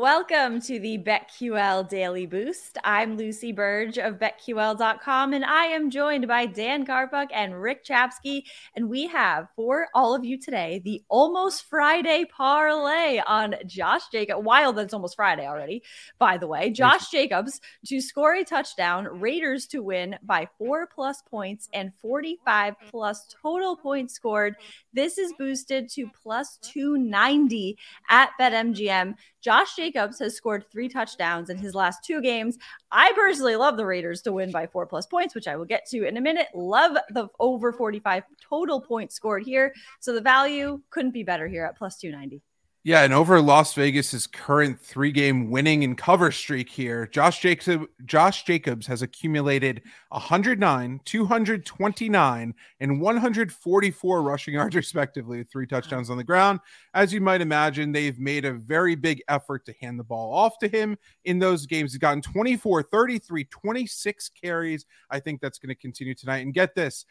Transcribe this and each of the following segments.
Welcome to the BetQL Daily Boost. I'm Lucy Burge of BetQL.com, and I am joined by Dan Karpuk and Rick Chapsky. And we have for all of you today the almost Friday parlay on Josh Jacob. Wild that's almost Friday already, by the way. Josh Jacobs to score a touchdown, Raiders to win by four plus points and 45 plus total points scored. This is boosted to plus 290 at BetMGM. Josh Jacobs has scored three touchdowns in his last two games. I personally love the Raiders to win by four plus points, which I will get to in a minute. Love the over 45 total points scored here. So the value couldn't be better here at plus 290. Yeah, and over Las Vegas's current three-game winning and cover streak here, Josh Jacobs, Josh Jacobs has accumulated 109, 229, and 144 rushing yards, respectively, three touchdowns on the ground. As you might imagine, they've made a very big effort to hand the ball off to him in those games. He's gotten 24, 33, 26 carries. I think that's going to continue tonight. And get this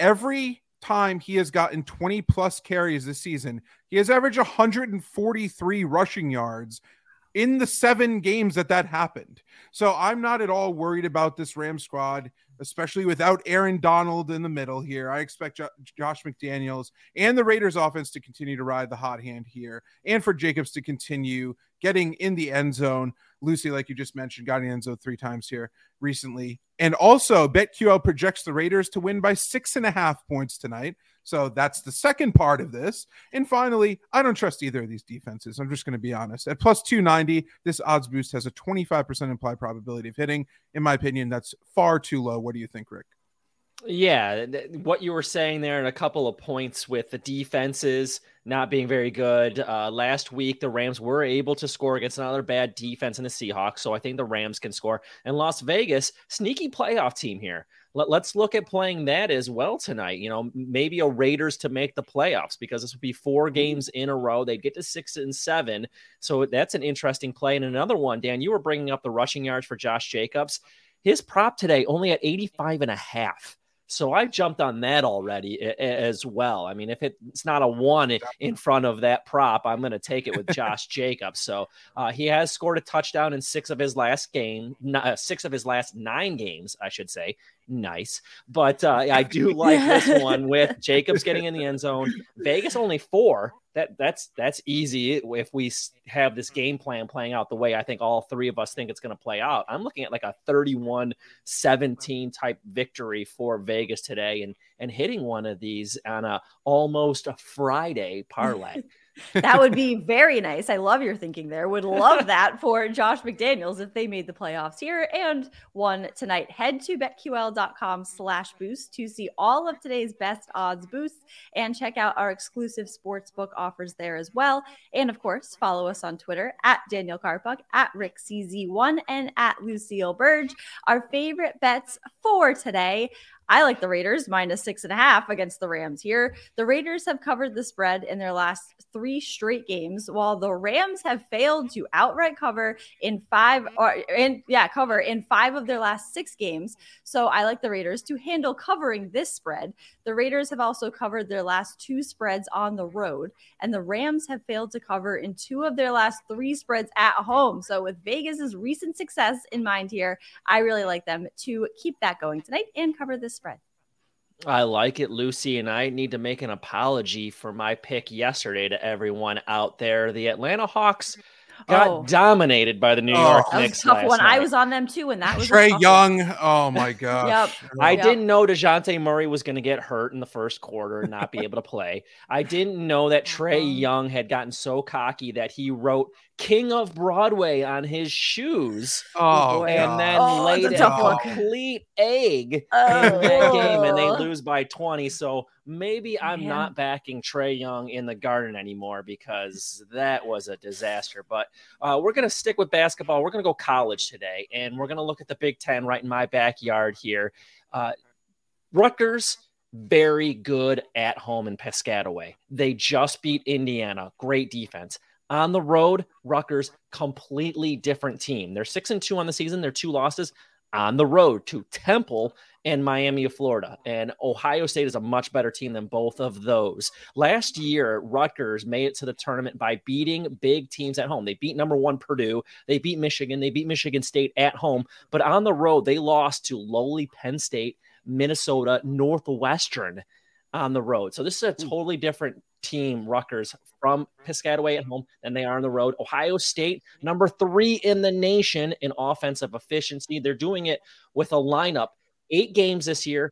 every time he has gotten 20 plus carries this season, he has averaged 143 rushing yards in the seven games that that happened. So I'm not at all worried about this Ram squad, especially without Aaron Donald in the middle here. I expect jo- Josh McDaniels and the Raiders offense to continue to ride the hot hand here and for Jacobs to continue getting in the end zone. Lucy, like you just mentioned, got in the end zone three times here recently. And also, BetQL projects the Raiders to win by six and a half points tonight. So that's the second part of this. And finally, I don't trust either of these defenses. I'm just going to be honest. At plus 290, this odds boost has a 25% implied probability of hitting. In my opinion, that's far too low. What do you think, Rick? Yeah, what you were saying there, and a couple of points with the defenses not being very good. Uh, last week, the Rams were able to score against another bad defense in the Seahawks, so I think the Rams can score. And Las Vegas, sneaky playoff team here. Let, us look at playing that as well tonight. You know, maybe a Raiders to make the playoffs because this would be four games in a row. They'd get to six and seven, so that's an interesting play. And another one, Dan, you were bringing up the rushing yards for Josh Jacobs. His prop today only at 85 and a half. So I jumped on that already as well. I mean, if it's not a one in front of that prop, I'm going to take it with Josh Jacobs. So uh, he has scored a touchdown in six of his last game, uh, six of his last nine games, I should say nice. But uh, I do like this one with Jacobs getting in the end zone. Vegas only four. That that's that's easy if we have this game plan playing out the way I think all three of us think it's going to play out. I'm looking at like a 31-17 type victory for Vegas today and and hitting one of these on a almost a Friday parlay that would be very nice. I love your thinking there. Would love that for Josh McDaniels if they made the playoffs here and won tonight. Head to betql.com slash boost to see all of today's best odds boosts and check out our exclusive sports book offers there as well. And of course, follow us on Twitter at Daniel Karpuk, at RickCZ1, and at Lucille Burge. Our favorite bets for today I like the Raiders minus six and a half against the Rams here. The Raiders have covered the spread in their last three straight games, while the Rams have failed to outright cover in five or in yeah, cover in five of their last six games. So I like the Raiders to handle covering this spread. The Raiders have also covered their last two spreads on the road, and the Rams have failed to cover in two of their last three spreads at home. So with Vegas's recent success in mind here, I really like them to keep that going tonight and cover this spread. I like it, Lucy, and I need to make an apology for my pick yesterday to everyone out there. The Atlanta Hawks got oh. dominated by the New oh. York Knicks. tough one. Night. I was on them too, and that was Trae Young. One. Oh my gosh. yep. I yep. didn't know Dejounte Murray was going to get hurt in the first quarter and not be able to play. I didn't know that Trae uh-huh. Young had gotten so cocky that he wrote King of Broadway on his shoes. Oh, and God. then oh, laid a complete egg oh. in that game, and they oh. lose by 20. So maybe I'm Man. not backing Trae Young in the garden anymore because that was a disaster. But uh, we're going to stick with basketball. We're going to go college today, and we're going to look at the Big Ten right in my backyard here. Uh, Rutgers very good at home in Piscataway. They just beat Indiana. Great defense. On the road, Rutgers, completely different team. They're six and two on the season. They're two losses on the road to Temple and Miami of Florida. And Ohio State is a much better team than both of those. Last year, Rutgers made it to the tournament by beating big teams at home. They beat number one Purdue, they beat Michigan, they beat Michigan State at home, but on the road, they lost to lowly Penn State, Minnesota, Northwestern on the road. So this is a hmm. totally different team, Rutgers, from Piscataway at mm-hmm. home than they are on the road. Ohio State, number three in the nation in offensive efficiency. They're doing it with a lineup. Eight games this year,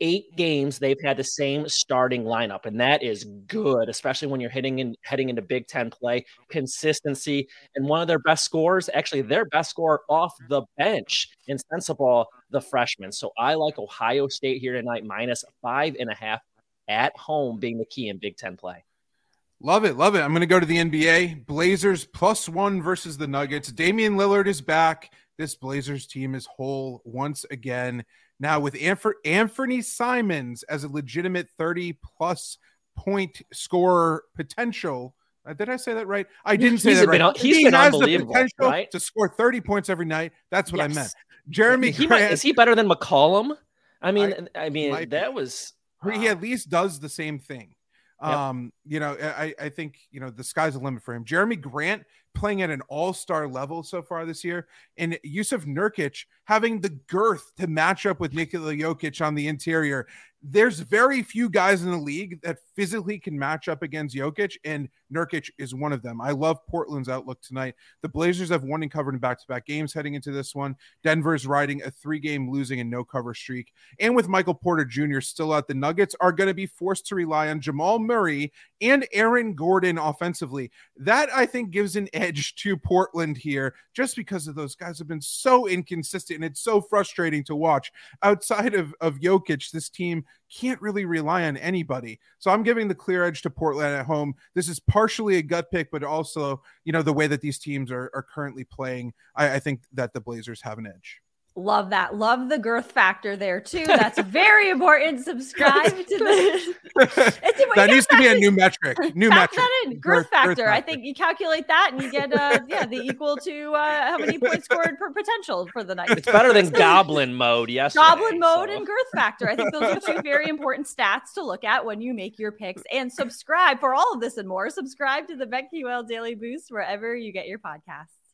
eight games they've had the same starting lineup, and that is good, especially when you're hitting in heading into Big Ten play. Consistency and one of their best scores, actually their best score off mm-hmm. the bench in Sensabaugh, the freshman. So I like Ohio State here tonight, minus five and a half at home being the key in Big Ten play. Love it. Love it. I'm going to go to the NBA. Blazers plus one versus the Nuggets. Damian Lillard is back. This Blazers team is whole once again. Now, with Anthony Simons as a legitimate 30 plus point scorer potential. Uh, did I say that right? I didn't say he's that right. Been, he's he been has the potential right? to score 30 points every night. That's what yes. I meant. Jerami he Grant, might, is he better than McCollum? I mean, I, I mean, that was he at least does the same thing. Yep. Um, you know, I, I think you know the sky's the limit for him. Jerami Grant playing at an all-star level so far this year, and Jusuf Nurkic having the girth to match up with Nikola Jokic on the interior there's very few guys in the league that physically can match up against Jokic, and Nurkic is one of them. I love Portland's outlook tonight. The Blazers have won and covered in back to back games heading into this one. Denver's riding a three game losing and no cover streak. And with Michael Porter Jr. still out, the Nuggets are going to be forced to rely on Jamal Murray and Aaron Gordon offensively. That I think gives an edge to Portland here just because of those guys have been so inconsistent and it's so frustrating to watch. Outside of, of Jokic, this team can't really rely on anybody. So I'm giving the clear edge to Portland at home. This is partially a gut pick, but also, you know, the way that these teams are, are currently playing, I, I think that the Blazers have an edge. Love that. Love the girth factor there too. That's very important. Subscribe to the. that needs to be a new metric. New metric. That in. Girth, girth, factor. girth. I think you calculate that and you get uh yeah the equal to uh how many points scored per potential for the night. It's better than goblin mode. Yes. Goblin mode so. and girth factor. I think those are two very important stats to look at when you make your picks. And subscribe for all of this and more. Subscribe to the BetQL Daily Boost wherever you get your podcasts.